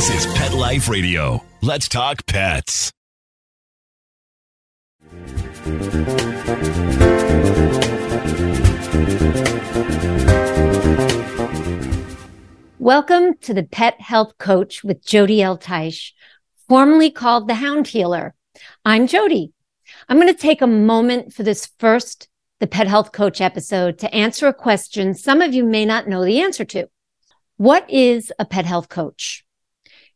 This is Pet Life Radio. Let's talk pets. Welcome to the Pet Health Coach with Jody L. Teisch, formerly called the Hound Healer. I'm Jody. I'm going to take a moment for this first the Pet Health Coach episode to answer a question some of you may not know the answer to. What is a pet health coach?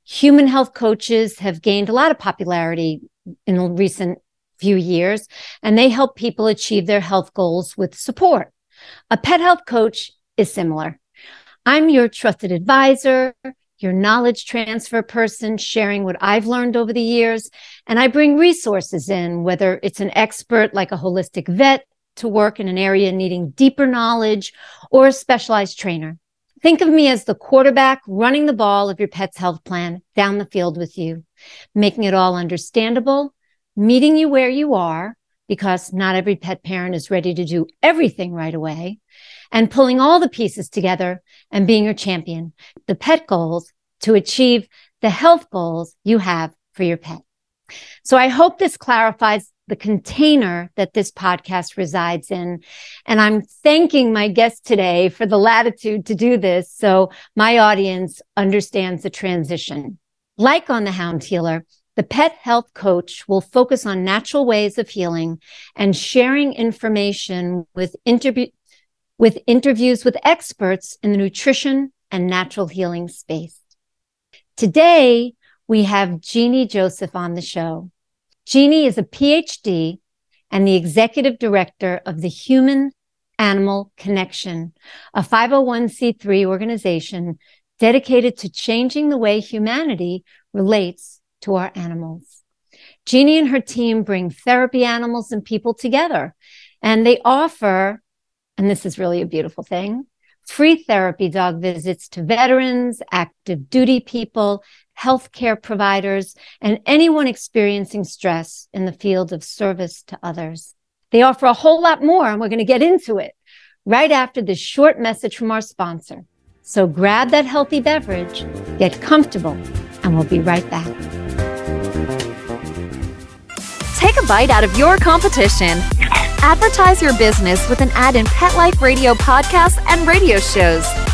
Human health coaches have gained a lot of popularity in the recent few years, and they help people achieve their health goals with support. A pet health coach is similar. I'm your trusted advisor, your knowledge transfer person, sharing what I've learned over the years. And I bring resources in, whether it's an expert like a holistic vet to work in an area needing deeper knowledge or a specialized trainer. Think of me as the quarterback running the ball of your pet's health plan down the field with you, making it all understandable, meeting you where you are, because not every pet parent is ready to do everything right away, and pulling all the pieces together and being your champion, the pet goals to achieve the health goals you have for your pet. So I hope this clarifies the container that this podcast resides in. And I'm thanking my guest today for the latitude to do this so my audience understands the transition. Like on the Hound Healer, the pet health coach will focus on natural ways of healing and sharing information with with interviews with experts in the nutrition and natural healing space. Today, we have Genie Joseph on the show. Genie is a PhD and the executive director of the Human Animal Connection, a 501c3 organization dedicated to changing the way humanity relates to our animals. Genie and her team bring therapy animals and people together, and they offer, and this is really a beautiful thing, free therapy dog visits to veterans, active duty people, healthcare providers, and anyone experiencing stress in the field of service to others. They offer a whole lot more, and we're going to get into it right after this short message from our sponsor. So grab that healthy beverage, get comfortable, and we'll be right back. Take a bite out of your competition. Advertise your business with an ad in Pet Life Radio podcasts and radio shows.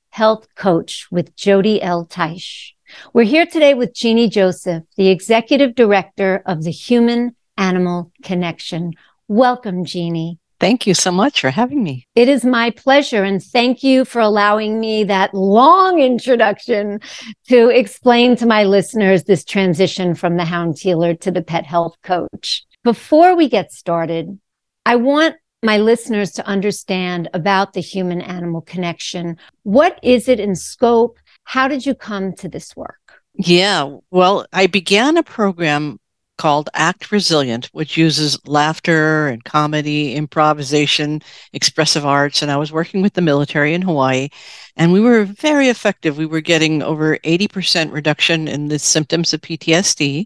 Health Coach with Jody L. Teisch. We're here today with Genie Joseph, the Executive Director of the Human Animal Connection. Welcome, Genie. Thank you so much for having me. It is my pleasure. And thank you for allowing me that long introduction to explain to my listeners this transition from the hound healer to the pet health coach. Before we get started, I want my listeners to understand about the human animal connection. What is it in scope? How did you come to this work? Yeah, well, I began a program called Act Resilient, which uses laughter and comedy, improvisation, expressive arts. And I was working with the military in Hawaii, and we were very effective. We were getting over 80% reduction in the symptoms of PTSD.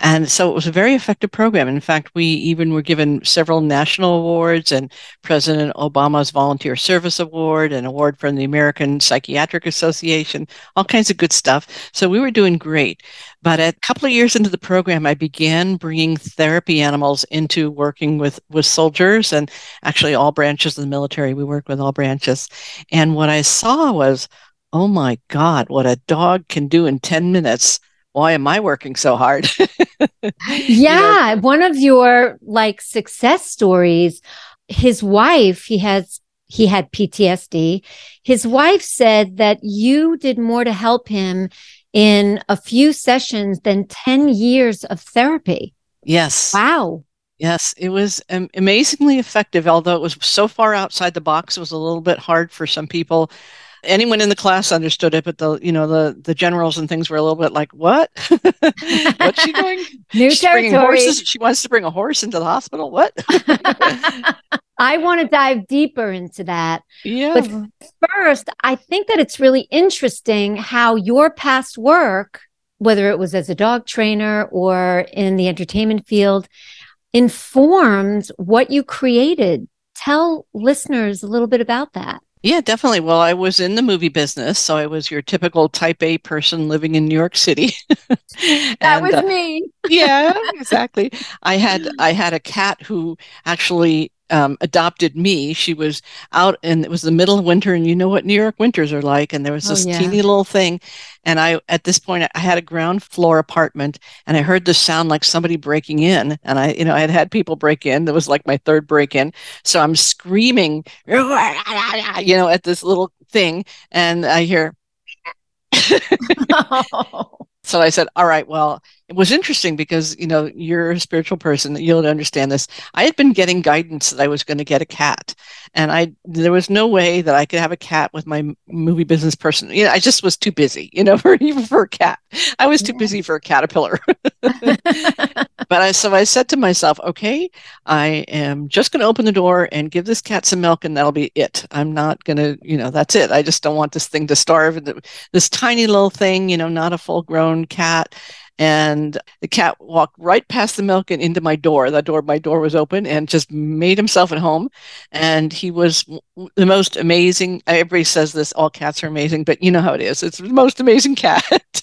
And so it was a very effective program. In fact, we even were given several national awards and President Obama's Volunteer Service Award, an award from the American Psychiatric Association, all kinds of good stuff. So we were doing great. But a couple of years into the program, I began bringing therapy animals into working with, with soldiers and actually all branches of the military. We work with all branches. And what I saw was, oh my God, what a dog can do in 10 minutes. Why am I working so hard? yeah. You know? One of your like success stories, his wife, he has he had PTSD. His wife said that you did more to help him in a few sessions than 10 years of therapy. Yes. Wow. Yes, it was um, amazingly effective, although it was so far outside the box, it was a little bit hard for some people anyone in the class understood it, but the you know the the generals and things were a little bit like, "What? What's she doing? New She's territory. horses. She wants to bring a horse into the hospital. What?" I want to dive deeper into that. yeah. But first, I think that it's really interesting how your past work, whether it was as a dog trainer or in the entertainment field, informs what you created. Tell listeners a little bit about that. Yeah, definitely. Well, I was in the movie business, so I was your typical type A person living in New York City. That And, was uh, me. yeah, exactly. I had I had a cat who actually um, adopted me. She was out, and it was the middle of winter, and you know what New York winters are like. And there was Oh, this yeah. teeny little thing, and I at this point I had a ground floor apartment, and I heard this sound like somebody breaking in, and I you know I had had people break in. That was like my third break in, so I'm screaming, you know, at this little thing, and I hear. So I said, all right, well, it was interesting because, you know, you're a spiritual person, you'll understand this. I had been getting guidance that I was going to get a cat. And I, there was no way that I could have a cat with my movie business person. You know, I just was too busy, you know, for even for a cat. I was too Yeah. busy for a caterpillar. but I, so I said to myself, okay, I am just going to open the door and give this cat some milk and that'll be it. I'm not going to, you know, that's it. I just don't want this thing to starve. This tiny little thing, you know, not a full grown cat. And the cat walked right past the milk and into my door. The door, my door was open and just made himself at home. And he was the most amazing. Everybody says this, all cats are amazing, but you know how it is. It's the most amazing cat.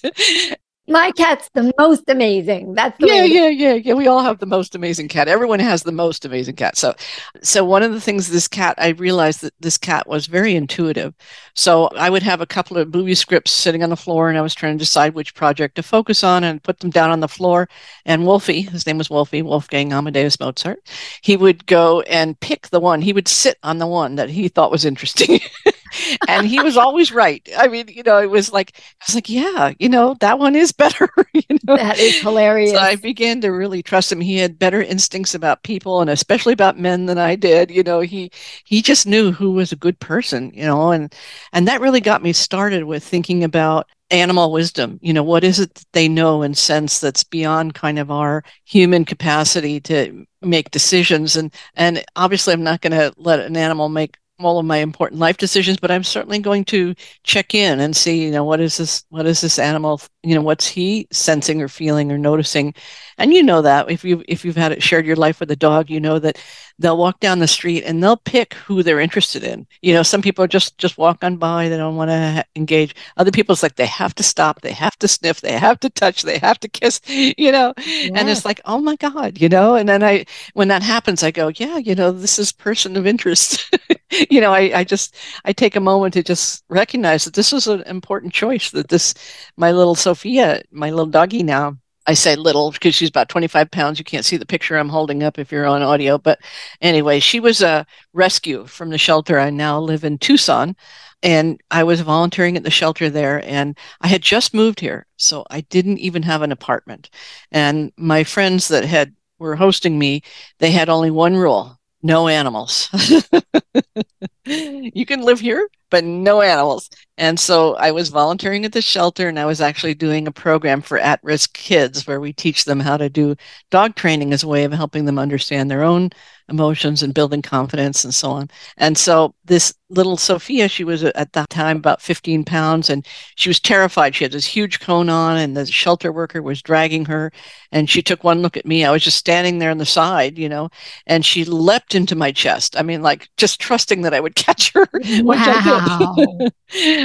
My cat's the most amazing. That's the yeah, way. it is. yeah, yeah, yeah. We all have the most amazing cat. Everyone has the most amazing cat. So, so one of the things this cat, I realized that this cat was very intuitive. So I would have a couple of movie scripts sitting on the floor, and I was trying to decide which project to focus on, and put them down on the floor. And Wolfie, his name was Wolfie, Wolfgang Amadeus Mozart. He would go and pick the one. He would sit on the one that he thought was interesting. and he was always right. I mean, you know, it was like I was like, yeah, you know, that one is better. you know, That is hilarious. so I began to really trust him. He had better instincts about people and especially about men than I did. You know, he he just knew who was a good person, you know, and and that really got me started with thinking about animal wisdom. You know, what is it that they know and sense that's beyond kind of our human capacity to make decisions and and obviously I'm not going to let an animal make all of my important life decisions, but I'm certainly going to check in and see, you know, what is this, what is this animal, you know, what's he sensing or feeling or noticing? And you know that if you if you've had it shared your life with a dog, you know that they'll walk down the street and they'll pick who they're interested in. You know, some people just just walk on by, they don't want to engage. Other people, it's like they have to stop, they have to sniff, they have to touch, they have to kiss. You know, and it's like, oh my god, you know. And then I, when that happens, I go, yeah, you know, this is person of interest. you know, I, I just I take a moment to just recognize that this was an important choice. That this, my little Sophia, my little doggy now. I say little because she's about 25 pounds. You can't see the picture I'm holding up if you're on audio. But anyway, she was a rescue from the shelter. I now live in Tucson and I was volunteering at the shelter there and I had just moved here. So I didn't even have an apartment. And my friends that had were hosting me, they had only one rule. No animals. you can live here, but no animals. And so I was volunteering at the shelter and I was actually doing a program for at risk kids where we teach them how to do dog training as a way of helping them understand their own emotions and building confidence and so on. And so this little Sophia, she was at that time about 15 pounds and she was terrified. She had this huge cone on and the shelter worker was dragging her and she took one look at me. I was just standing there on the side, you know, and she leapt into my chest. I mean, like just trusting that I would catch her, which I did. Wow.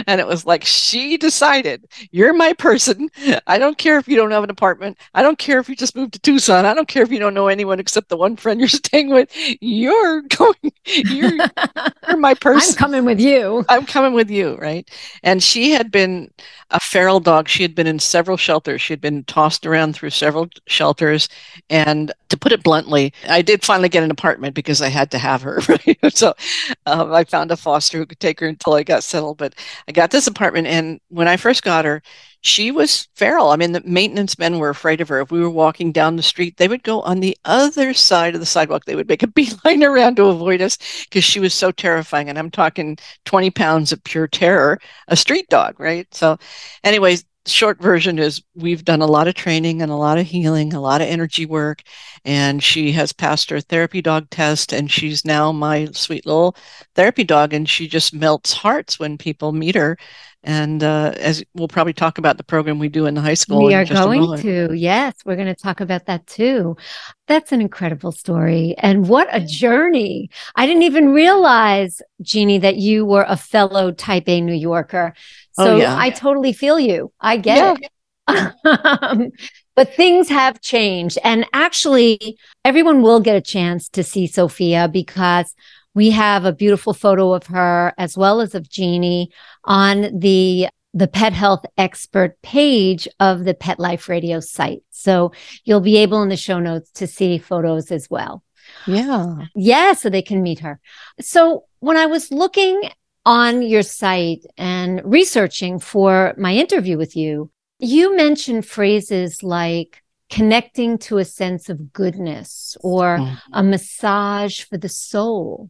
and it was like she decided, you're my person. I don't care if you don't have an apartment. I don't care if you just moved to Tucson. I don't care if you don't know anyone except the one friend you're staying with. You're going, you're, you're my person. I'm coming with you. I'm coming with you, right? And she had been a feral dog. She had been in several shelters. She had been tossed around through several shelters. And to put it bluntly, I did finally get an apartment because I had to have her. Right? so um, I found a foster who could take her until I got settled. But I got this apartment. And when I first got her, she was feral. I mean, the maintenance men were afraid of her. If we were walking down the street, they would go on the other side of the sidewalk. They would make a beeline around to avoid us because she was so terrifying. And I'm talking 20 pounds of pure terror, a street dog, right? So, anyways, short version is we've done a lot of training and a lot of healing, a lot of energy work, and she has passed her therapy dog test, and she's now my sweet little therapy dog, and she just melts hearts when people meet her. And uh, as we'll probably talk about the program we do in the high school, we are going to. Yes, we're going to talk about that too. That's an incredible story, and what a journey! I didn't even realize, Genie, that you were a fellow Type A New Yorker. Oh, So yeah. I totally feel you. I get it. Um, but things have changed. And actually, everyone will get a chance to see Sophia because we have a beautiful photo of her as well as of Genie on the the pet health expert page of the Pet Life Radio site. So you'll be able in the show notes to see photos as well. Yeah. Yeah, so they can meet her. So when I was looking on your site and researching for my interview with you, you mentioned phrases like connecting to a sense of goodness or Mhm. a massage for the soul.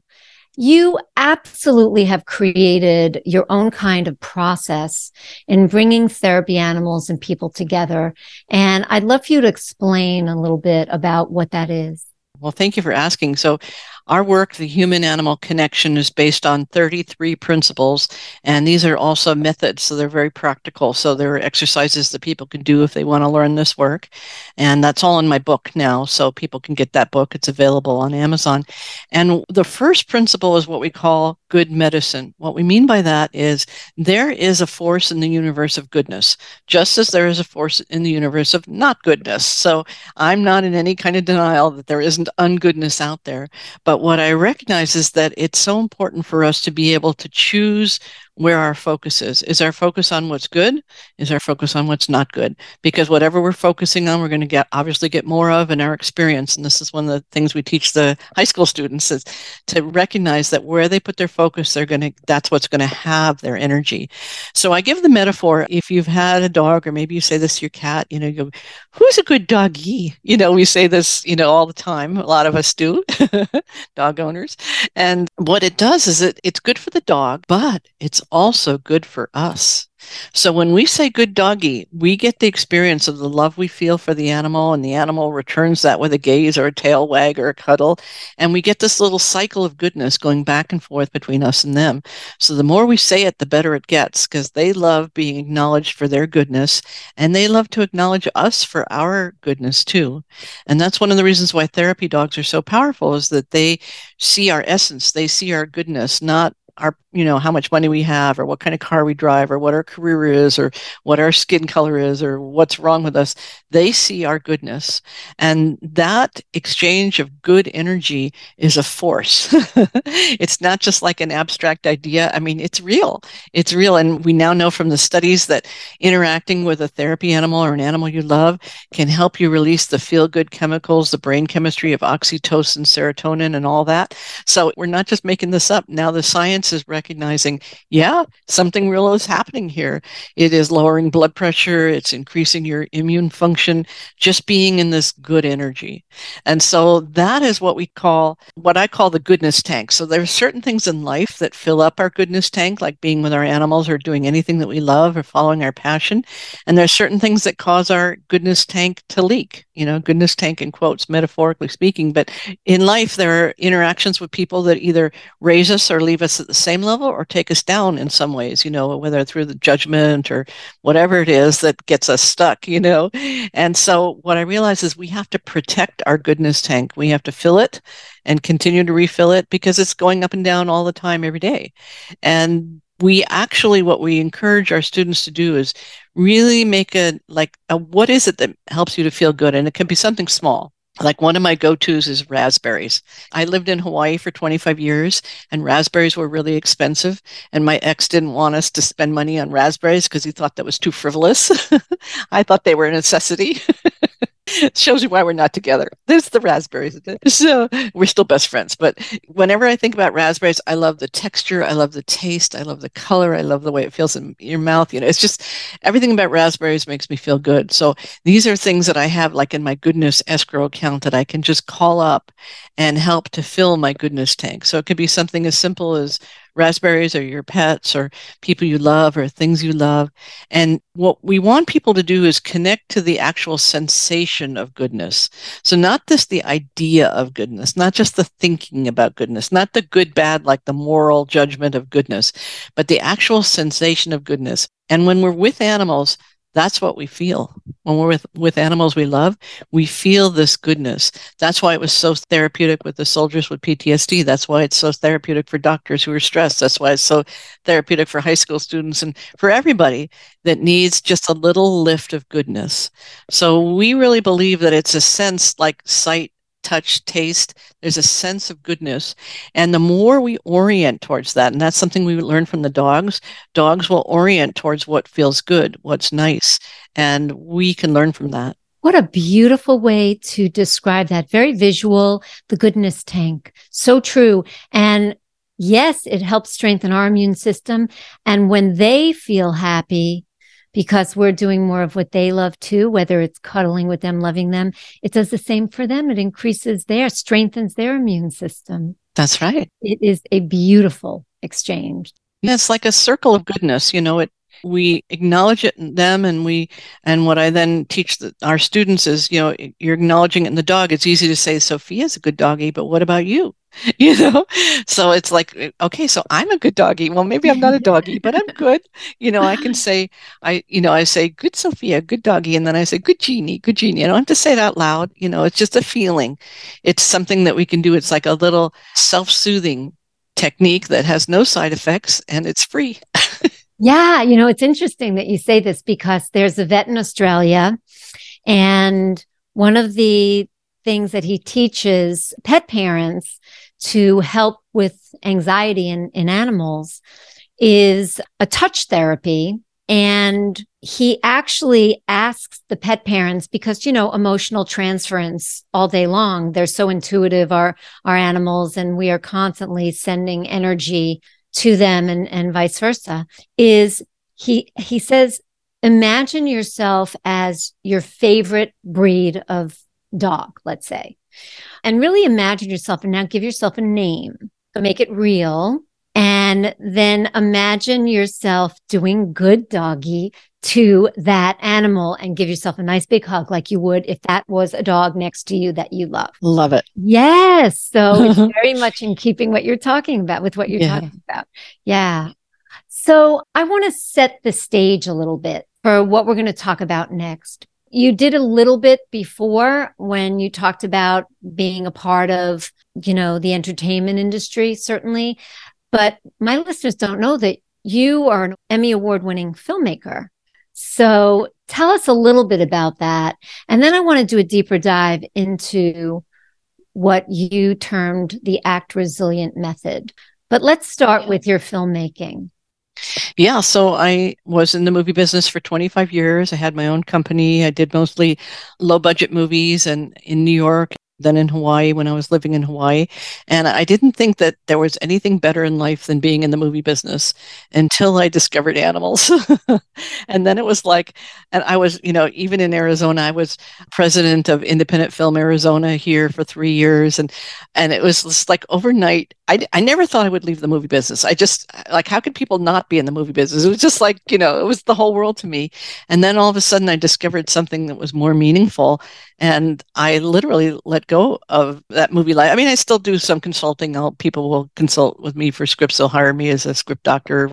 You absolutely have created your own kind of process in bringing therapy animals and people together. And I'd love for you to explain a little bit about what that is. Well, thank you for asking. So, our work, the human animal connection, is based on 33 principles, and these are also methods. So, they're very practical. So, there are exercises that people can do if they want to learn this work. And that's all in my book now. So, people can get that book. It's available on Amazon. And the first principle is what we call good medicine. What we mean by that is there is a force in the universe of goodness, just as there is a force in the universe of not goodness. So, I'm not in any kind of denial that there isn't ungoodness out there. But what I recognize is that it's so important for us to be able to choose where our focus is. Is our focus on what's good? Is our focus on what's not good? Because whatever we're focusing on, we're going to get obviously get more of in our experience. And this is one of the things we teach the high school students is to recognize that where they put their focus, they're going to that's what's going to have their energy. So I give the metaphor if you've had a dog, or maybe you say this to your cat, you know, you go, who's a good doggy? You know, we say this, you know, all the time. A lot of us do, dog owners. And what it does is it it's good for the dog, but it's also good for us. So when we say good doggy, we get the experience of the love we feel for the animal, and the animal returns that with a gaze or a tail wag or a cuddle. And we get this little cycle of goodness going back and forth between us and them. So the more we say it, the better it gets because they love being acknowledged for their goodness and they love to acknowledge us for our goodness too. And that's one of the reasons why therapy dogs are so powerful is that they see our essence, they see our goodness, not our you know how much money we have or what kind of car we drive or what our career is or what our skin color is or what's wrong with us they see our goodness. And that exchange of good energy is a force. It's not just like an abstract idea. I mean it's real. It's real. And we now know from the studies that interacting with a therapy animal or an animal you love can help you release the feel good chemicals the brain chemistry of oxytocin serotonin and all that. So we're not just making this up. Now the science is recognizing, yeah, something real is happening here. It is lowering blood pressure, it's increasing your immune function, just being in this good energy. And so that is what we call, what I call the goodness tank. So there are certain things in life that fill up our goodness tank, like being with our animals or doing anything that we love or following our passion. And there are certain things that cause our goodness tank to leak, you know, goodness tank in quotes, metaphorically speaking. But in life, there are interactions with people that either raise us or leave us at the same level or take us down in some ways, you know, whether through the judgment or whatever it is that gets us stuck, you know. And so what I realize is we have to protect our goodness tank. We have to fill it and continue to refill it because it's going up and down all the time every day. And we actually what we encourage our students to do is really make a like a, what is it that helps you to feel good and it can be something small like one of my go-to's is raspberries. I lived in Hawaii for 25 years and raspberries were really expensive and my ex didn't want us to spend money on raspberries because he thought that was too frivolous. I thought they were a necessity. shows you why we're not together. There's the raspberries. So we're still best friends. But whenever I think about raspberries, I love the texture. I love the taste. I love the color. I love the way it feels in your mouth. You know, it's just everything about raspberries makes me feel good. So these are things that I have like in my goodness escrow account that I can just call up and help to fill my goodness tank. So it could be something as simple as raspberries or your pets or people you love or things you love. And what we want people to do is connect to the actual sensation of goodness. So, not just the idea of goodness, not just the thinking about goodness, not the good, bad, like the moral judgment of goodness, but the actual sensation of goodness. And when we're with animals, that's what we feel when we're with, with animals we love. We feel this goodness. That's why it was so therapeutic with the soldiers with PTSD. That's why it's so therapeutic for doctors who are stressed. That's why it's so therapeutic for high school students and for everybody that needs just a little lift of goodness. So we really believe that it's a sense like sight touch, taste. There's a sense of goodness. And the more we orient towards that, and that's something we learn from the dogs, dogs will orient towards what feels good, what's nice. And we can learn from that. What a beautiful way to describe that. Very visual, the goodness tank. So true. And yes, it helps strengthen our immune system. And when they feel happy, because we're doing more of what they love too, whether it's cuddling with them, loving them. It does the same for them. It increases their, strengthens their immune system. That's right. It is a beautiful exchange. Yeah, it's like a circle of goodness. You know, it we acknowledge it in them and we and what i then teach the, our students is you know you're acknowledging it in the dog it's easy to say sophia's a good doggy but what about you you know? So it's like okay so i'm a good doggy. Well maybe i'm not a doggy but i'm good. You know i can say i you know i say good sophia good doggy and then i say good genie good genie i don't have to say it out loud. You know it's just a feeling. It's something that we can do. It's like a little self-soothing technique that has no side effects and it's free. Yeah, you know, it's interesting that you say this because there's a vet in Australia, and one of the things that he teaches pet parents to help with anxiety in, in animals is a touch therapy. And he actually asks the pet parents because, you know, emotional transference all day long, they're so intuitive, our, our animals, and we are constantly sending energy to them and, and vice versa is he he says imagine yourself as your favorite breed of dog let's say and really imagine yourself and now give yourself a name make it real and then imagine yourself doing good doggy to that animal and give yourself a nice big hug like you would if that was a dog next to you that you love. Love it. Yes. So it's very much in keeping what you're talking about with what you're yeah. talking about. Yeah. So I want to set the stage a little bit for what we're going to talk about next. You did a little bit before when you talked about being a part of, you know, the entertainment industry, certainly. But my listeners don't know that you are an Emmy Award winning filmmaker. So tell us a little bit about that. And then I want to do a deeper dive into what you termed the act resilient method. But let's start with your filmmaking. Yeah, so I was in the movie business for 25 years. I had my own company. I did mostly low budget movies and in New York than in Hawaii when I was living in Hawaii. And I didn't think that there was anything better in life than being in the movie business until I discovered animals. and then it was like, and I was, you know, even in Arizona, I was president of Independent Film Arizona here for three years. And, and it was just like overnight, I, I never thought I would leave the movie business. I just, like, how could people not be in the movie business? It was just like, you know, it was the whole world to me. And then all of a sudden I discovered something that was more meaningful. And I literally let go of that movie life. I mean, I still do some consulting. I'll, people will consult with me for scripts. They'll hire me as a script doctor,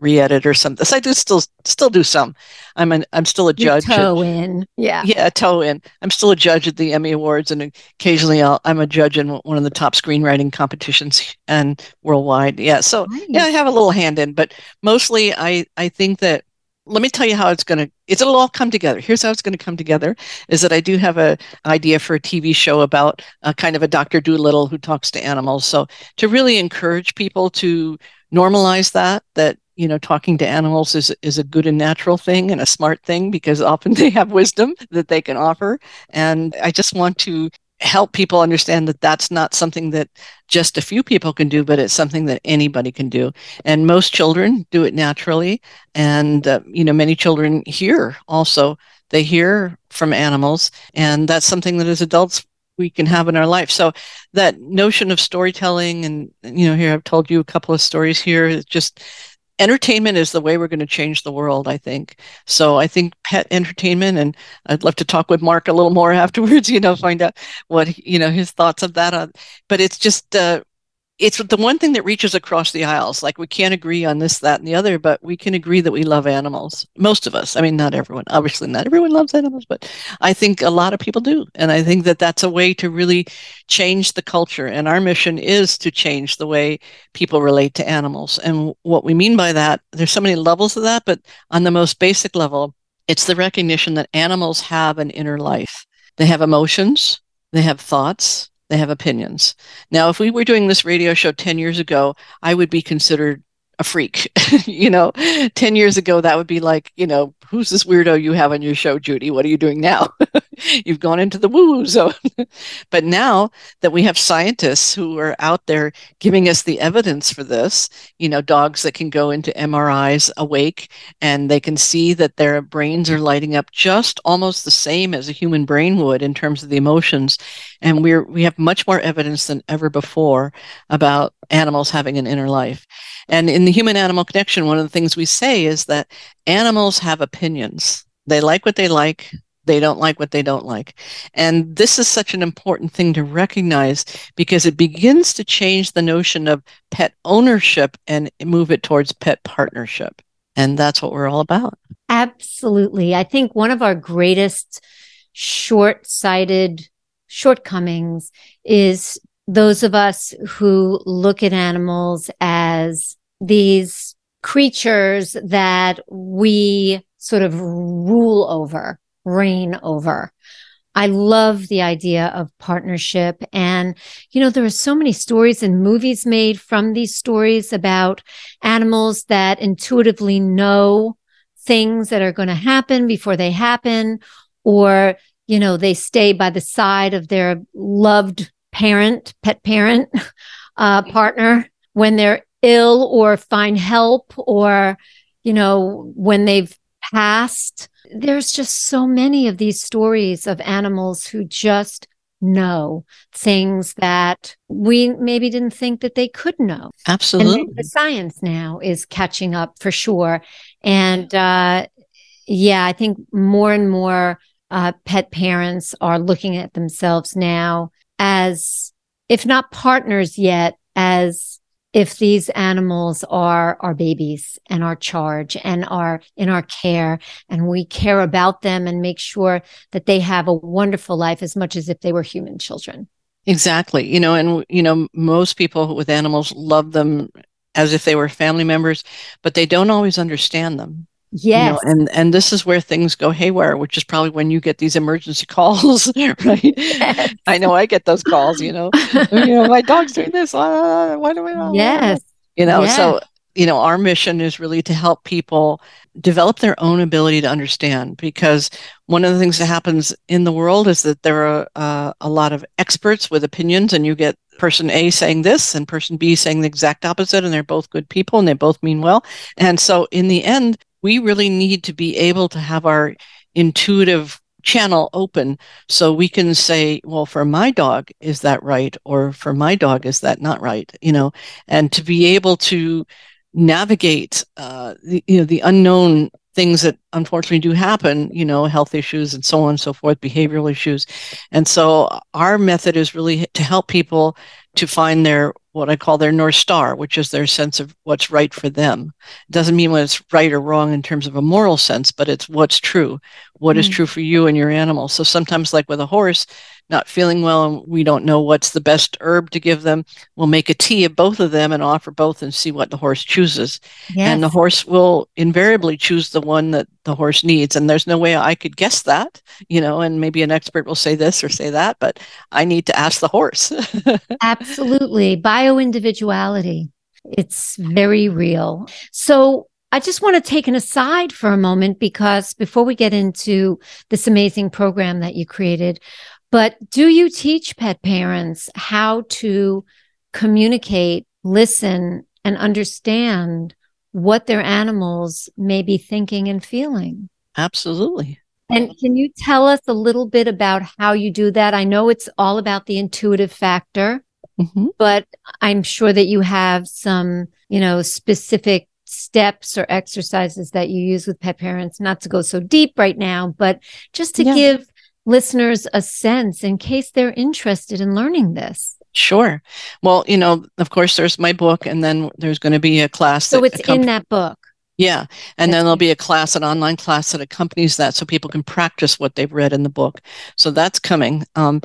re-edit or something. So I do still still do some. I'm an I'm still a judge. Your toe in, yeah, yeah, toe in. I'm still a judge at the Emmy Awards, and occasionally i am a judge in one of the top screenwriting competitions and worldwide. Yeah, so nice. yeah, I have a little hand in, but mostly I I think that let me tell you how it's going to it'll all come together. Here's how it's going to come together is that i do have a idea for a tv show about a kind of a dr Dolittle who talks to animals. So to really encourage people to normalize that that you know talking to animals is is a good and natural thing and a smart thing because often they have wisdom that they can offer. And i just want to help people understand that that's not something that just a few people can do, but it's something that anybody can do. And most children do it naturally. And, uh, you know, many children hear also, they hear from animals. And that's something that as adults, we can have in our life. So that notion of storytelling, and you know, here I've told you a couple of stories here. Just entertainment is the way we're going to change the world, I think. So I think pet entertainment, and I'd love to talk with Mark a little more afterwards, you know, find out what, you know, his thoughts of that. Uh, but it's just, uh, it's the one thing that reaches across the aisles. Like we can't agree on this, that, and the other, but we can agree that we love animals. Most of us. I mean, not everyone. Obviously, not everyone loves animals, but I think a lot of people do. And I think that that's a way to really change the culture. And our mission is to change the way people relate to animals. And what we mean by that, there's so many levels of that, but on the most basic level, it's the recognition that animals have an inner life. They have emotions, they have thoughts, they have opinions. Now, if we were doing this radio show 10 years ago, I would be considered a freak. you know, 10 years ago, that would be like, you know, who's this weirdo you have on your show, Judy? What are you doing now? You've gone into the woo woo zone. but now that we have scientists who are out there giving us the evidence for this, you know, dogs that can go into MRIs awake and they can see that their brains are lighting up just almost the same as a human brain would in terms of the emotions. And we're, we have much more evidence than ever before about animals having an inner life. And in the human animal connection, one of the things we say is that animals have opinions. They like what they like. They don't like what they don't like. And this is such an important thing to recognize because it begins to change the notion of pet ownership and move it towards pet partnership. And that's what we're all about. Absolutely. I think one of our greatest short sighted shortcomings is those of us who look at animals as these creatures that we sort of rule over, reign over. I love the idea of partnership. And, you know, there are so many stories and movies made from these stories about animals that intuitively know things that are going to happen before they happen, or, you know, they stay by the side of their loved parent, pet parent, uh, partner when they're ill or find help or, you know, when they've passed. There's just so many of these stories of animals who just know things that we maybe didn't think that they could know. Absolutely. The science now is catching up for sure. And uh, yeah, I think more and more uh, pet parents are looking at themselves now as, if not partners yet, as if these animals are our babies and our charge and are in our care and we care about them and make sure that they have a wonderful life as much as if they were human children. Exactly. You know, and, you know, most people with animals love them as if they were family members, but they don't always understand them. Yes. You know, and and this is where things go haywire, which is probably when you get these emergency calls, right? Yes. I know I get those calls, you know. you know, my dog's doing this. Uh, why do I know? Yes. You know, yes. so you know, our mission is really to help people develop their own ability to understand because one of the things that happens in the world is that there are uh, a lot of experts with opinions and you get person A saying this and person B saying the exact opposite and they're both good people and they both mean well. And so in the end, we really need to be able to have our intuitive channel open so we can say well for my dog is that right or for my dog is that not right you know and to be able to navigate uh, the, you know the unknown things that unfortunately do happen, you know, health issues and so on and so forth, behavioral issues. And so our method is really to help people to find their what I call their North Star, which is their sense of what's right for them. It doesn't mean what's right or wrong in terms of a moral sense, but it's what's true, What mm. is true for you and your animal. So sometimes, like with a horse, not feeling well and we don't know what's the best herb to give them, we'll make a tea of both of them and offer both and see what the horse chooses. Yes. And the horse will invariably choose the one that the horse needs. And there's no way I could guess that, you know, and maybe an expert will say this or say that, but I need to ask the horse. Absolutely. Bio individuality. It's very real. So I just want to take an aside for a moment because before we get into this amazing program that you created, but do you teach pet parents how to communicate, listen, and understand what their animals may be thinking and feeling? Absolutely. And can you tell us a little bit about how you do that? I know it's all about the intuitive factor, mm-hmm. but I'm sure that you have some, you know, specific steps or exercises that you use with pet parents, not to go so deep right now, but just to yeah. give listeners a sense in case they're interested in learning this? Sure. Well, you know, of course, there's my book, and then there's going to be a class. So it's in that book. Yeah. And then there'll be a class, an online class that accompanies that so people can practice what they've read in the book. So that's coming. Um,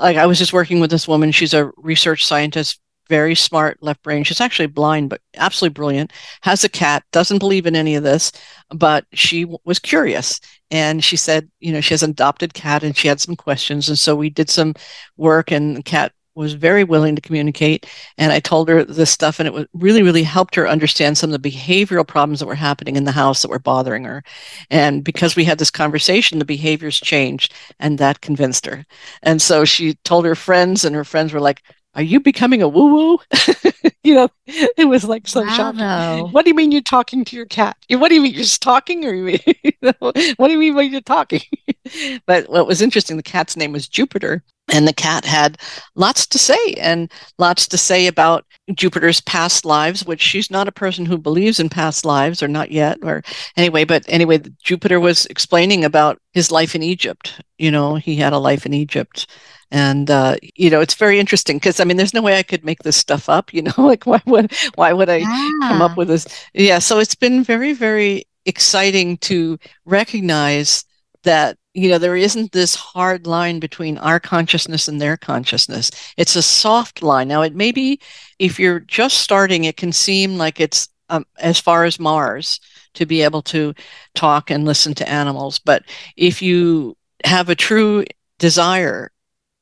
like I was just working with this woman. She's a research scientist, very smart left brain. She's actually blind, but absolutely brilliant. Has a cat, doesn't believe in any of this, but she was curious. And she said, you know, she has an adopted cat and she had some questions. And so we did some work and the cat was very willing to communicate. And I told her this stuff, and it was really, really helped her understand some of the behavioral problems that were happening in the house that were bothering her. And because we had this conversation, the behaviors changed, and that convinced her. And so she told her friends, and her friends were like, are you becoming a woo woo? you know, it was like so wow. shocking. What do you mean you're talking to your cat? What do you mean you're just talking, or you know, what do you mean when you're talking? but what was interesting, the cat's name was Jupiter, and the cat had lots to say and lots to say about Jupiter's past lives, which she's not a person who believes in past lives, or not yet, or anyway. But anyway, Jupiter was explaining about his life in Egypt. You know, he had a life in Egypt and uh, you know it's very interesting because i mean there's no way i could make this stuff up you know like why would why would i yeah. come up with this? Yeah so it's been very very exciting to recognize that you know there isn't this hard line between our consciousness and their consciousness. It's a soft line. Now it may be if you're just starting it can seem like it's um, as far as mars to be able to talk and listen to animals. But if you have a true desire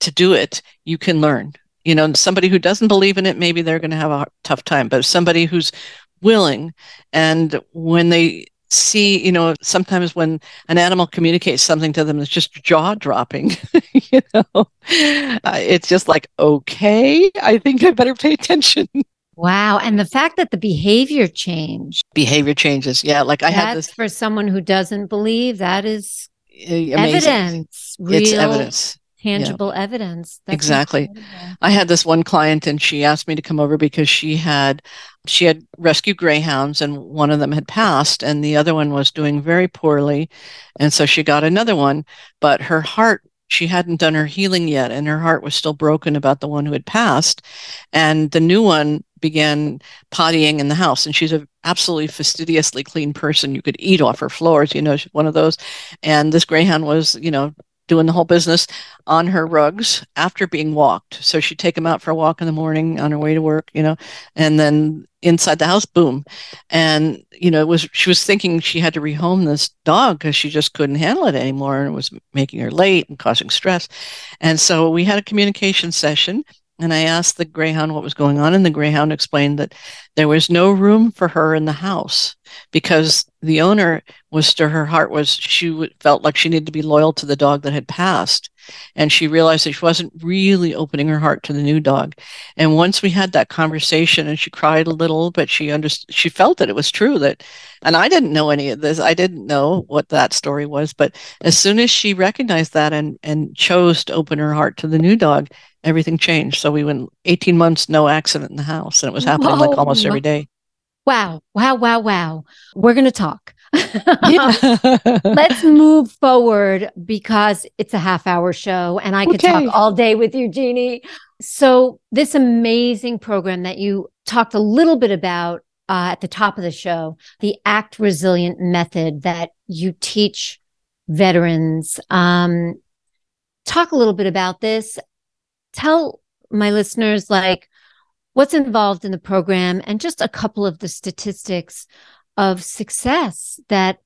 to do it, you can learn. You know, somebody who doesn't believe in it, maybe they're going to have a tough time, but somebody who's willing and when they see, you know, sometimes when an animal communicates something to them that's just jaw dropping, you know, uh, it's just like, okay, I think I better pay attention. Wow. And the fact that the behavior changed. Behavior changes. Yeah. Like I had this. For someone who doesn't believe, that is Amazing. evidence. Real, it's evidence tangible yeah. evidence. That's exactly. I had this one client and she asked me to come over because she had she had rescued greyhounds and one of them had passed and the other one was doing very poorly and so she got another one but her heart she hadn't done her healing yet and her heart was still broken about the one who had passed and the new one began pottying in the house and she's a absolutely fastidiously clean person you could eat off her floors you know one of those and this greyhound was you know doing the whole business on her rugs after being walked. So she'd take him out for a walk in the morning on her way to work, you know, and then inside the house, boom. And, you know, it was, she was thinking she had to rehome this dog because she just couldn't handle it anymore and it was making her late and causing stress. And so we had a communication session and I asked the Greyhound what was going on, and the Greyhound explained that there was no room for her in the house because the owner was to her heart was she felt like she needed to be loyal to the dog that had passed. And she realized that she wasn't really opening her heart to the new dog. And once we had that conversation and she cried a little but she understood she felt that it was true that and i didn't know any of this i didn't know what that story was but as soon as she recognized that and and chose to open her heart to the new dog everything changed so we went 18 months no accident in the house and it was happening Whoa. like almost every day Wow, wow, wow, wow. We're going to talk. Let's move forward because it's a half hour show and I could Okay. talk all day with you, Genie. So, this amazing program that you talked a little bit about uh, at the top of the show, the Act Resilient method that you teach veterans. Um, talk a little bit about this. Tell my listeners, like, what's involved in the program and just a couple of the statistics of success that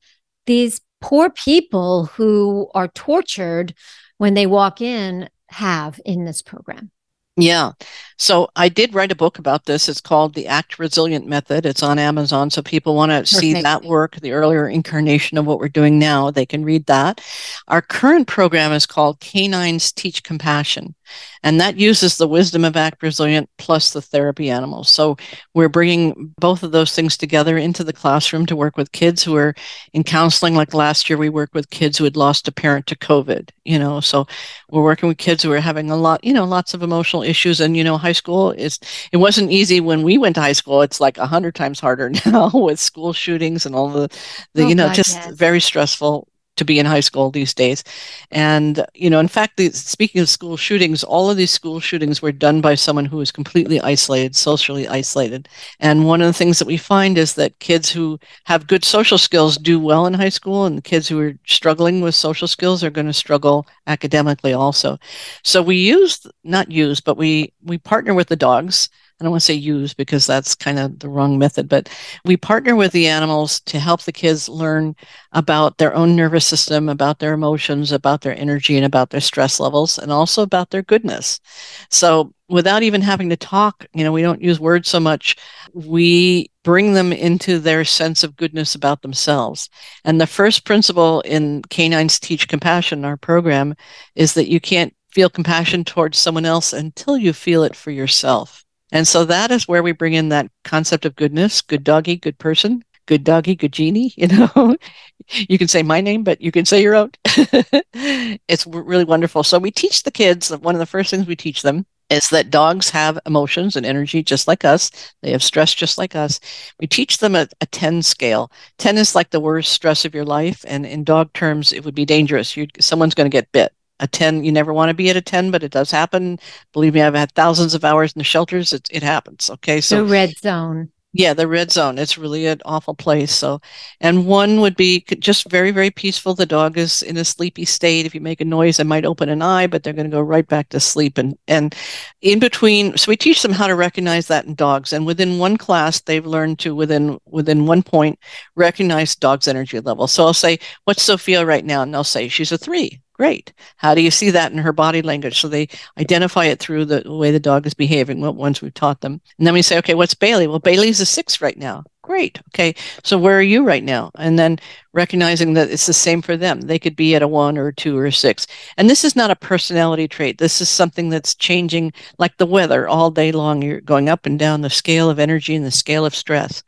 these poor people who are tortured when they walk in have in this program. Yeah. So I did write a book about this. It's called The Act Resilient Method. It's on Amazon. So people want to see that work, the earlier incarnation of what we're doing now, they can read that. Our current program is called Canines Teach Compassion. And that uses the wisdom of Act Resilient plus the therapy animals. So we're bringing both of those things together into the classroom to work with kids who are in counseling. Like last year, we worked with kids who had lost a parent to COVID, you know. So we're working with kids who are having a lot, you know, lots of emotional issues. And, you know, high school is, it wasn't easy when we went to high school. It's like a hundred times harder now with school shootings and all the, the Oh, you know, God, just yes. very stressful to be in high school these days. And, you know, in fact, the, speaking of school shootings, all of these school shootings were done by someone who was completely isolated, socially isolated. And one of the things that we find is that kids who have good social skills do well in high school, and kids who are struggling with social skills are going to struggle academically also. So we use, not use, but we, we partner with the dogs. I don't want to say use because that's kind of the wrong method, but we partner with the animals to help the kids learn about their own nervous system, about their emotions, about their energy, and about their stress levels, and also about their goodness. So, without even having to talk, you know, we don't use words so much. We bring them into their sense of goodness about themselves. And the first principle in Canines Teach Compassion, our program, is that you can't feel compassion towards someone else until you feel it for yourself. And so that is where we bring in that concept of goodness, good doggy, good person, good doggy, good genie, you know. you can say my name, but you can say your own. it's really wonderful. So we teach the kids, that one of the first things we teach them is that dogs have emotions and energy just like us. They have stress just like us. We teach them a, a 10 scale. 10 is like the worst stress of your life. And in dog terms, it would be dangerous. you someone's going to get bit. A 10, you never want to be at a 10, but it does happen. Believe me, I've had thousands of hours in the shelters. It, it happens. Okay. So the red zone. yeah, the red zone. It's really an awful place. So, and one would be just very, very peaceful. The dog is in a sleepy state. If you make a noise, they might open an eye, but they're going to go right back to sleep. And and in between, so we teach them how to recognize that in dogs. And within one class, they've learned to within within one point recognize dog's energy level. So I'll say, "What's Sophia right now?" And they'll say, "She's a three. Great. How do you see that in her body language? So they identify it through the way the dog is behaving, what ones we've taught them. And then we say, okay, what's Bailey? Well, Bailey's a six right now. Great. Okay. So where are you right now? And then recognizing that it's the same for them. They could be at a one or a two or a six. And this is not a personality trait. This is something that's changing like the weather all day long. You're going up and down the scale of energy and the scale of stress.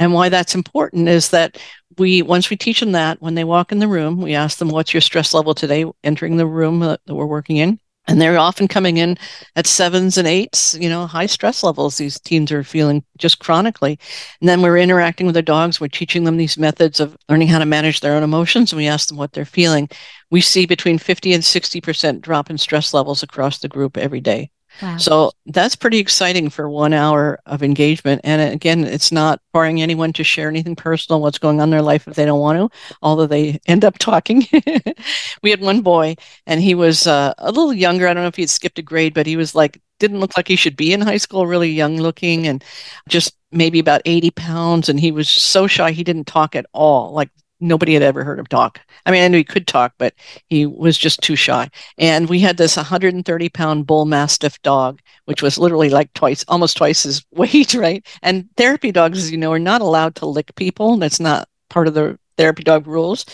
And why that's important is that we once we teach them that when they walk in the room we ask them what's your stress level today entering the room that, we're working in? And they're often coming in at sevens and eights you know high stress levels these teens are feeling just chronically. And then we're interacting with their dogs. We're teaching them these methods of learning how to manage their own emotions and we ask them what they're feeling. We see between 50 and 60% drop in stress levels across the group every day Wow. so that's pretty exciting for one hour of engagement. And again, it's not barring anyone to share anything personal, what's going on in their life if they don't want to, although they end up talking. we had one boy and he was uh, a little younger. I don't know if he had skipped a grade, but he was like, didn't look like he should be in high school, really young looking and just maybe about 80 pounds. And he was so shy, he didn't talk at all. Like nobody had ever heard him talk. I mean, I knew he could talk, but he was just too shy. And we had this 130 pound bull mastiff dog, which was literally like twice, almost twice his weight, right? And therapy dogs, as you know, are not allowed to lick people. That's not part of the therapy dog rules.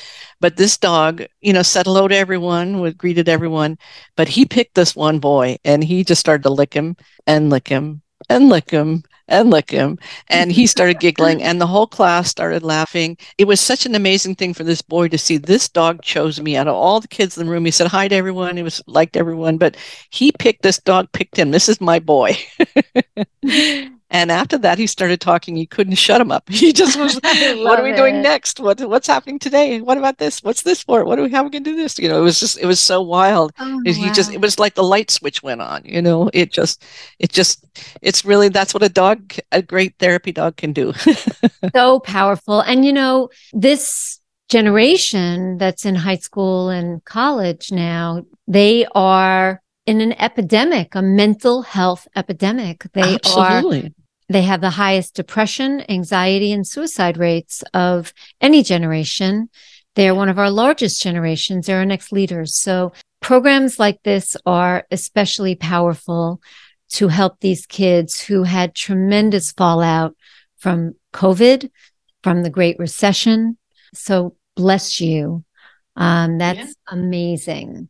But this dog, you know, said hello to everyone, would greeted everyone. But he picked this one boy and he just started to lick him and lick him and lick him and lick him. And he started giggling, and the whole class started laughing. It was such an amazing thing for this boy to see. This dog chose me out of all the kids in the room. He said hi to everyone. He was liked everyone, but he picked this dog, picked him. This is my boy. And after that, he started talking. He couldn't shut him up. He just was, what are we doing next? What, what's happening today? What about this? What's this for? What are we, how are we going to do this? You know, it was just, it was so wild. Oh, It- He just, it was like the light switch went on, you know, it just, it just, it's really, that's what a dog, a great therapy dog can do. so powerful. And you know, this generation that's in high school and college now, they are in an epidemic, a mental health epidemic. They are they have the highest depression, anxiety, and suicide rates of any generation. They're one of our largest generations. They're our next leaders. So programs like this are especially powerful to help these kids who had tremendous fallout from COVID, from the Great Recession. So bless you. Um, that's amazing.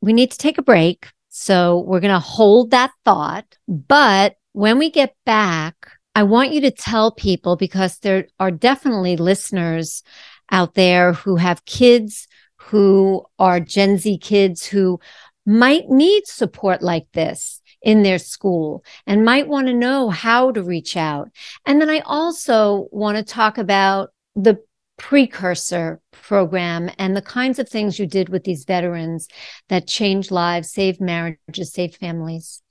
We need to take a break. So we're going to hold that thought. But when we get back, I want you to tell people because there are definitely listeners out there who have kids who are Gen Z kids who might need support like this in their school and might want to know how to reach out. And then I also want to talk about the precursor program and the kinds of things you did with these veterans that changed lives, saved marriages, saved families,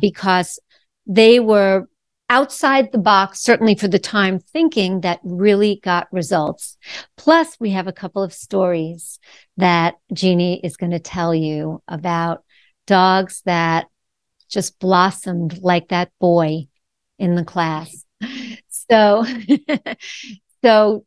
because they were outside the box, certainly for the time, thinking that really got results. Plus, we have a couple of stories that Genie is going to tell you about dogs that just blossomed like that boy in the class. So, so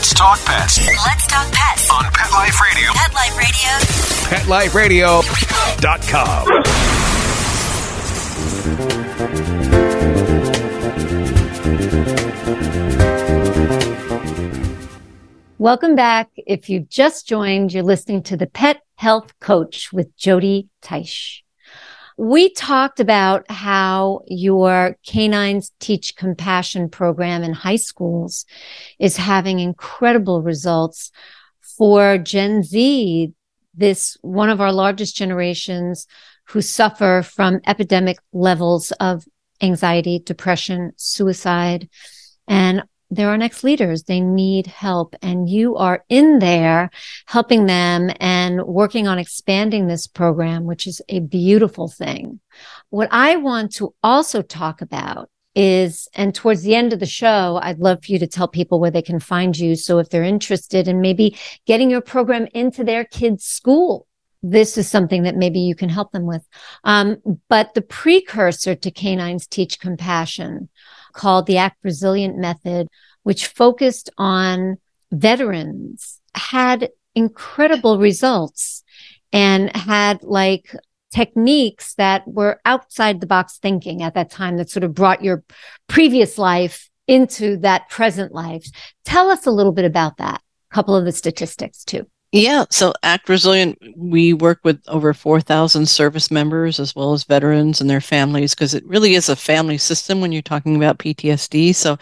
Let's talk pets Let's talk pets. on Pet Life Radio. Pet Life Radio. PetLifeRadio.com. Welcome back. If you've just joined, you're listening to the Pet Health Coach with Jody Teish. We talked about how your Canines Teach Compassion program in high schools is having incredible results for Gen Z, this one of our largest generations who suffer from epidemic levels of anxiety, depression, suicide, and they're our next leaders. They need help. And you are in there helping them and working on expanding this program, which is a beautiful thing. What I want to also talk about is, and towards the end of the show, I'd love for you to tell people where they can find you. So if they're interested in maybe getting your program into their kids' school, this is something that maybe you can help them with. Um, but the precursor to Canines Teach Compassion called the Act Resilient Method, which focused on veterans, had incredible results and had like techniques that were outside the box thinking at that time that sort of brought your previous life into that present life. Tell us a little bit about that. A couple of the statistics too. Yeah, so Act Resilient, we work with over 4,000 service members as well as veterans and their families because it really is a family system when you're talking about PTSD. So,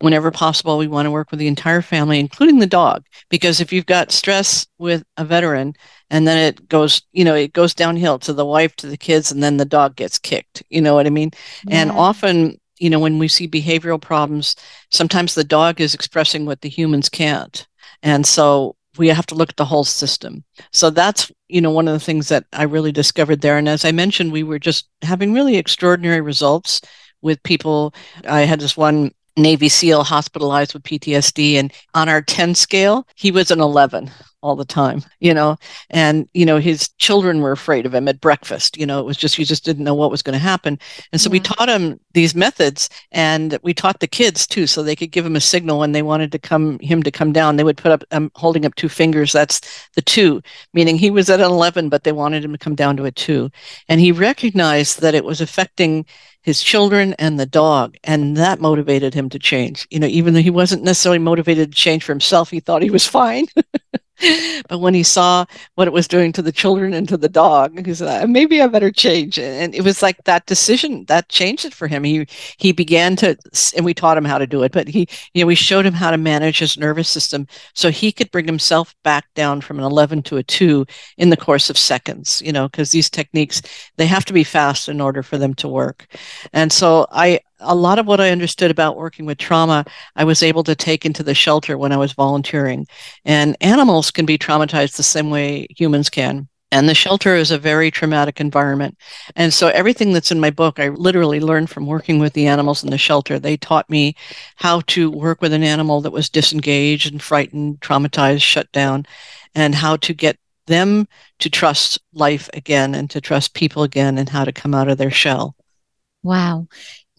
whenever possible, we want to work with the entire family, including the dog, because if you've got stress with a veteran and then it goes, you know, it goes downhill to the wife, to the kids, and then the dog gets kicked. You know what I mean? And often, you know, when we see behavioral problems, sometimes the dog is expressing what the humans can't. And so we have to look at the whole system. So that's, you know, one of the things that I really discovered there. And as I mentioned, we were just having really extraordinary results with people. I had this one Navy SEAL hospitalized with PTSD. And on our 10 scale, he was an 11 all the time, you know, and, you know, his children were afraid of him at breakfast. You know, it was just, you just didn't know what was going to happen. And so yeah. we taught him these methods and we taught the kids too, so they could give him a signal when they wanted to come, him to come down. They would put up, um, holding up two fingers. That's the two, meaning he was at an 11, but they wanted him to come down to a two. And he recognized that it was affecting his children and the dog and that motivated him to change. You know even though he wasn't necessarily motivated to change for himself he thought he was fine but when he saw what it was doing to the children and to the dog, he said, uh, "Maybe I better change." And it was like that decision that changed it for him. He he began to, and we taught him how to do it. But he, you know, we showed him how to manage his nervous system so he could bring himself back down from an eleven to a two in the course of seconds. You know, because these techniques they have to be fast in order for them to work. And so I a lot of what I understood about working with trauma, I was able to take into the shelter when I was volunteering. And animals can be traumatized the same way humans can. And the shelter is a very traumatic environment. And so everything that's in my book, I literally learned from working with the animals in the shelter. They taught me how to work with an animal that was disengaged and frightened, traumatized, shut down, and how to get them to trust life again and to trust people again and how to come out of their shell. Wow.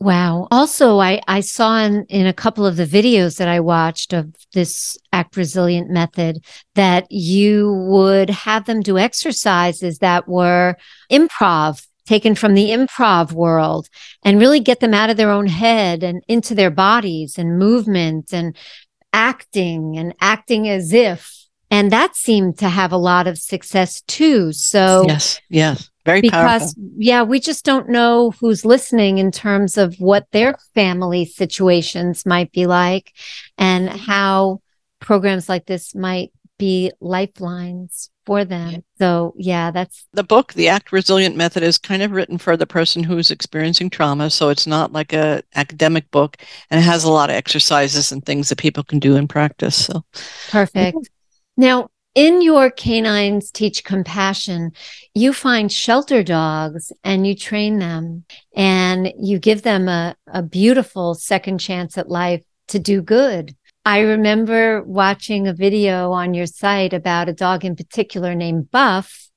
Wow. Also, I, I saw in, in a couple of the videos that I watched of this Act Resilient method that you would have them do exercises that were improv, taken from the improv world, and really get them out of their own head and into their bodies and movement and acting and acting as if. And that seemed to have a lot of success too. So, yes, yes very because powerful. yeah we just don't know who's listening in terms of what their family situations might be like and how programs like this might be lifelines for them. So yeah that's the book the act resilient method is kind of written for the person who's experiencing trauma. So it's not like a academic book and it has a lot of exercises and things that people can do in practice. So perfect. Now in your canines teach compassion, you find shelter dogs and you train them and you give them a, a beautiful second chance at life to do good. I remember watching a video on your site about a dog in particular named Buff.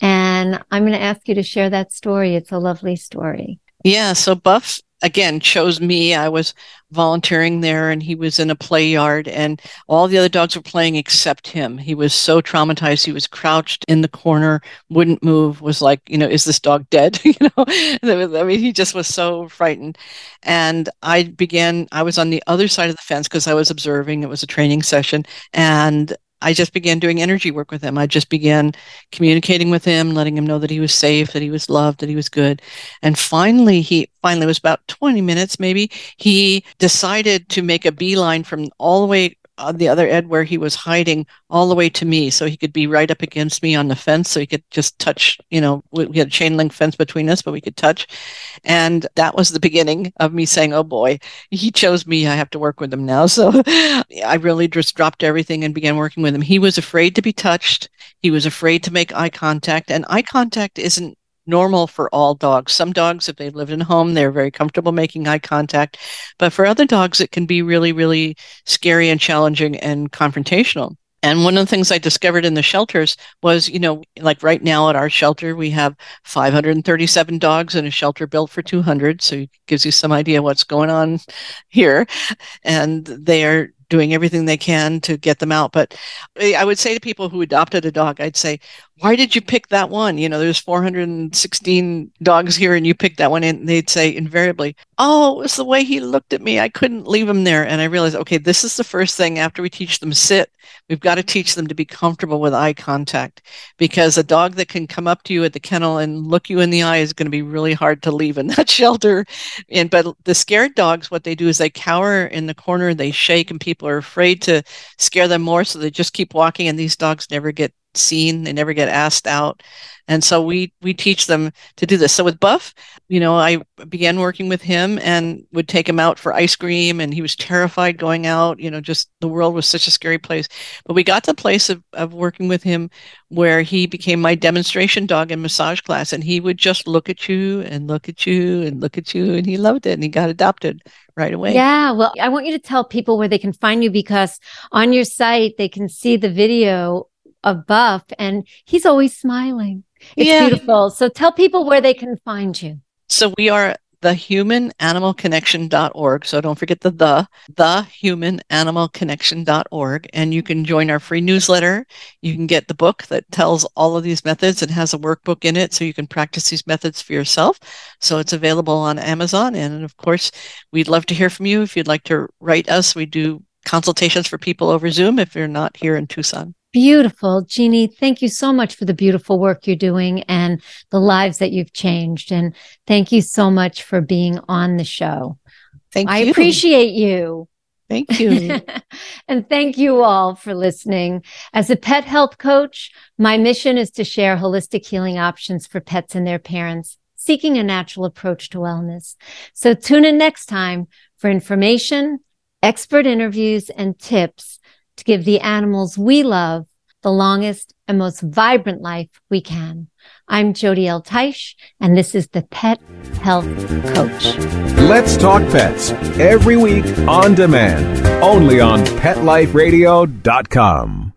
And I'm going to ask you to share that story. It's a lovely story. Yeah. So Buff again chose me. I was volunteering there and he was in a play yard and all the other dogs were playing except him. He was so traumatized. He was crouched in the corner, wouldn't move, was like, you know, is this dog dead? you know, I mean, he just was so frightened. And I began, I was on the other side of the fence because I was observing. It was a training session. And I just began doing energy work with him. I just began communicating with him, letting him know that he was safe, that he was loved, that he was good. And finally, he finally was about 20 minutes maybe, he decided to make a beeline from all the way on the other end where he was hiding all the way to me so he could be right up against me on the fence so he could just touch you know we had a chain link fence between us but we could touch. And that was the beginning of me saying oh boy he chose me. I have to work with him now. So i really just dropped everything and began working with him. He was afraid to be touched. He was afraid to make eye contact. And eye contact isn't normal for all dogs. Some dogs, if they live in a home, they're very comfortable making eye contact. But for other dogs, it can be really, really scary and challenging and confrontational. And one of the things I discovered in the shelters was, you know, like right now at our shelter, we have 537 dogs in a shelter built for 200. So it gives you some idea what's going on here. And they are doing everything they can to get them out. But I would say to people who adopted a dog, I'd say, why did you pick that one? You know, there's 416 dogs here and you picked that one. And they'd say invariably, oh, it was the way he looked at me. I couldn't leave him there. And I realized, okay, this is the first thing after we teach them sit, we've got to teach them to be comfortable with eye contact because a dog that can come up to you at the kennel and look you in the eye is going to be really hard to leave in that shelter. And, but the scared dogs, what they do is they cower in the corner, they shake and people are afraid to scare them more. So they just keep walking and these dogs never get seen. They never get asked out. And so we we teach them to do this. So with Buff, you know, I began working with him and would take him out for ice cream and he was terrified going out, you know, just the world was such a scary place. But we got to the place of, of working with him where he became my demonstration dog in massage class and he would just look at you and look at you and look at you and he loved it and he got adopted right away. Yeah. Well, I want you to tell people where they can find you because on your site, they can see the video of Buff and he's always smiling. It's yeah. beautiful. So tell people where they can find you. So we are the humananimalconnection.org. So don't forget the the, the humananimalconnection.org. And you can join our free newsletter. You can get the book that tells all of these methods and has a workbook in it so you can practice these methods for yourself. So it's available on Amazon. And of course, we'd love to hear from you. If you'd like to write us, we do consultations for people over Zoom if you're not here in Tucson. Beautiful. Genie, thank you so much for the beautiful work you're doing and the lives that you've changed. And thank you so much for being on the show. Thank I you. I appreciate you. Thank you. and thank you all for listening. As a pet health coach, my mission is to share holistic healing options for pets and their parents seeking a natural approach to wellness. So tune in next time for information, expert interviews, and tips to give the animals we love the longest and most vibrant life we can. I'm Jody L. Teisch, and this is the Pet Health Coach. Let's talk pets every week on demand, only on PetLifeRadio.com.